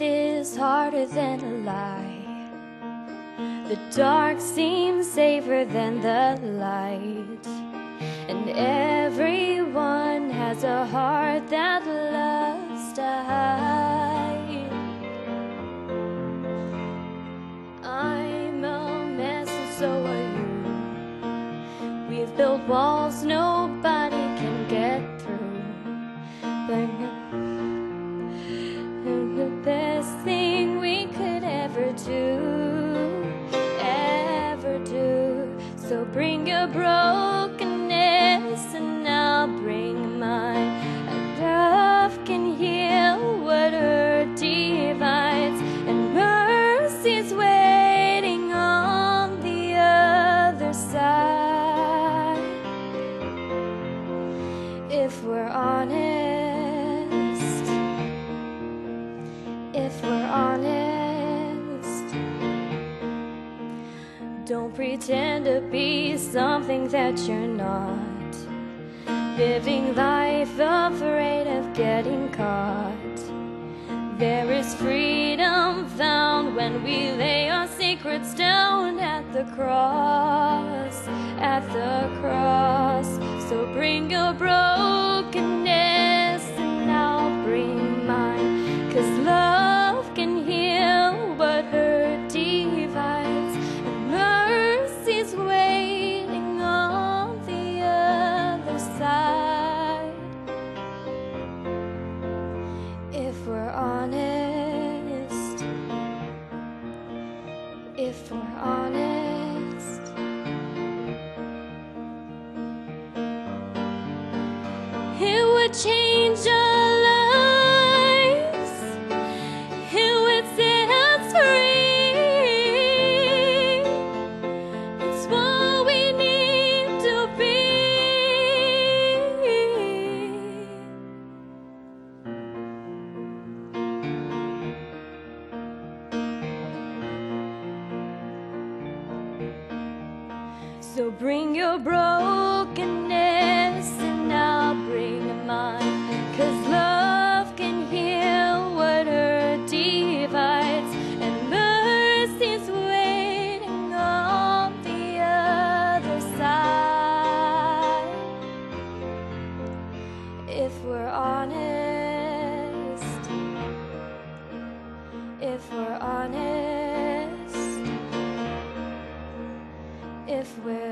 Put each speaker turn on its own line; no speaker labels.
is harder than a lie. The dark seems safer than the light. And everyone has a heart that loves to hide. I'm a mess, and so are you. We've built walls nobody Bring your brokenness and I'll bring mine. And love can heal what hurt divides, and mercy's waiting on the other side. If we're honest if we're Don't pretend to be something that you're not. Living life afraid of getting caught. There is freedom found when we lay our secrets down at the cross, at the cross. So bring your brokenness and I'll bring mine. Cause love if we're honest, it would change So bring your brokenness and I'll bring mine. Cause love can heal what hurt divides, and mercy's waiting on the other side. If we're honest, if we're honest if we're.